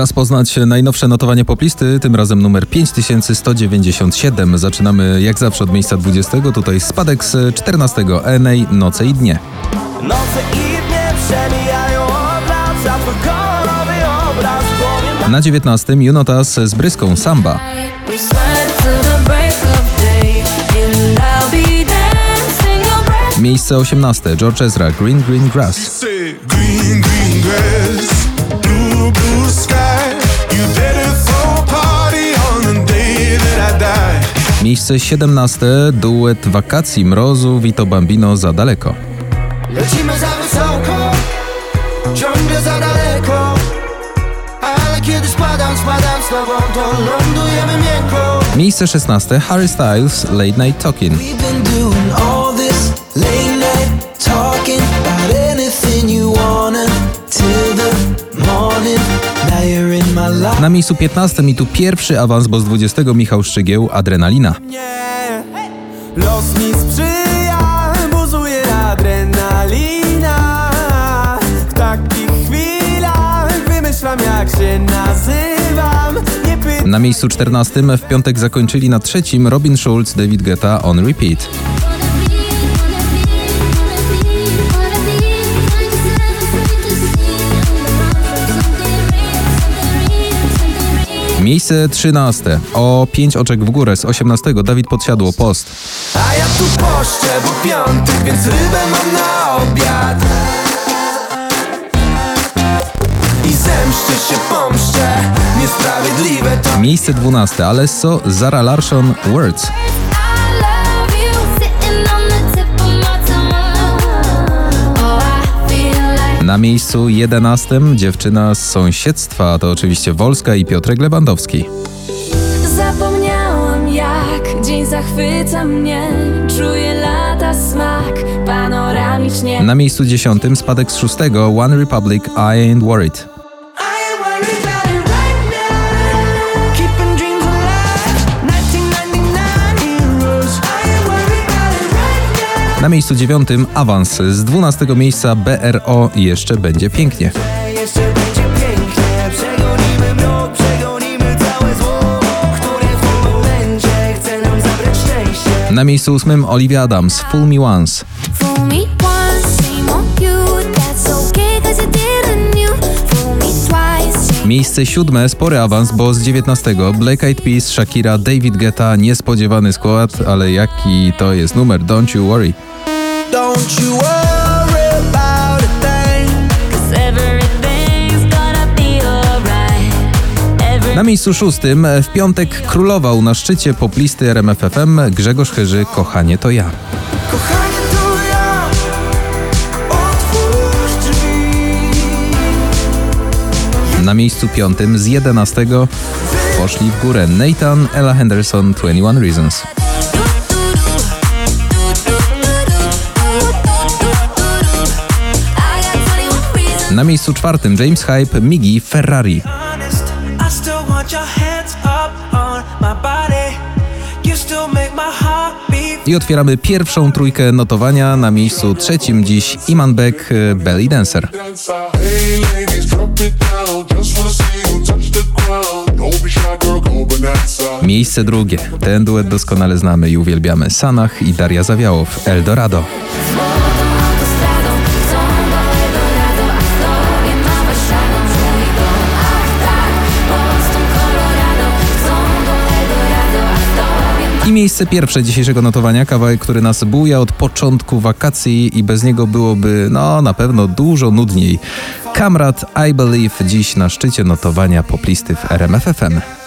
Czas poznać najnowsze notowanie poplisty, tym razem numer 5197. Zaczynamy jak zawsze od miejsca 20. Tutaj spadek z 14. NA Noce i Dnie. Noce i dnie przemijają Twój kolorowy obraz głowie Na 19. Junotas z Bryską Samba. Miejsce 18. George Ezra Green Green Grass. Green, green grass, Miejsce 17. Duet wakacji mrozu Vito Bambino za daleko. Lecimy za wysoko, ciągle za daleko Ale kiedy spadam, spadam z tobą, to lądujemy miękko Miejsce 16. Harry Styles Late Night Talking. Na miejscu 15. i tu pierwszy awans, bo z 20. Michał Szczygieł Adrenalina. mnie Los mi sprzyja, buzuje adrenalina W takich chwilach wymyślam jak się nazywam Nie Na miejscu 14 w piątek zakończyli na trzecim Robin Schulz, David Guetta on repeat. Miejsce 13 o 5 oczek w górę z 18 Dawid Podsiadło Post. A ja tu poszczę, bo piątek, więc rybę mam na obiad I zemszczę się, pomszczę Niesprawiedliwe to Miejsce 12 Alesso, Zara Larsson, Words. Na miejscu 11 dziewczyna z sąsiedztwa to oczywiście Wolska i Piotrek Lewandowski. Zapomniałam jak dzień zachwyca mnie Czuję lata smak panoramicznie Na miejscu 10 spadek z 6 One Republic I Ain't Worried. Na miejscu 9 awans z 12 miejsca BRO jeszcze będzie pięknie. Na miejscu 8 Olivia Adams Fool Me Once. Miejsce 7 spory awans, bo z 19 Black Eyed Peas, Shakira, David Guetta niespodziewany skład, ale jaki to jest numer Don't You Worry. Don't you worry Na miejscu szóstym w piątek królował na szczycie poplisty RMFFM Grzegorz Chyży Kochanie to ja. Na miejscu piątym z 11 poszli w górę Nathan, Ella Henderson, 21 Reasons. I got 21 reasons Na miejscu czwartym James Hype, Migi, Ferrari. I otwieramy pierwszą trójkę notowania. Na miejscu trzecim dziś Iman Beck, e, Belly Dancer. Miejsce drugie. Ten duet doskonale znamy i uwielbiamy. Sanach i Daria Zawiałow, Eldorado. I miejsce pierwsze dzisiejszego notowania, kawałek, który nas buja od początku wakacji i bez niego byłoby, no na pewno dużo nudniej. Kamrat I Believe dziś na szczycie notowania poplisty w RMFFM.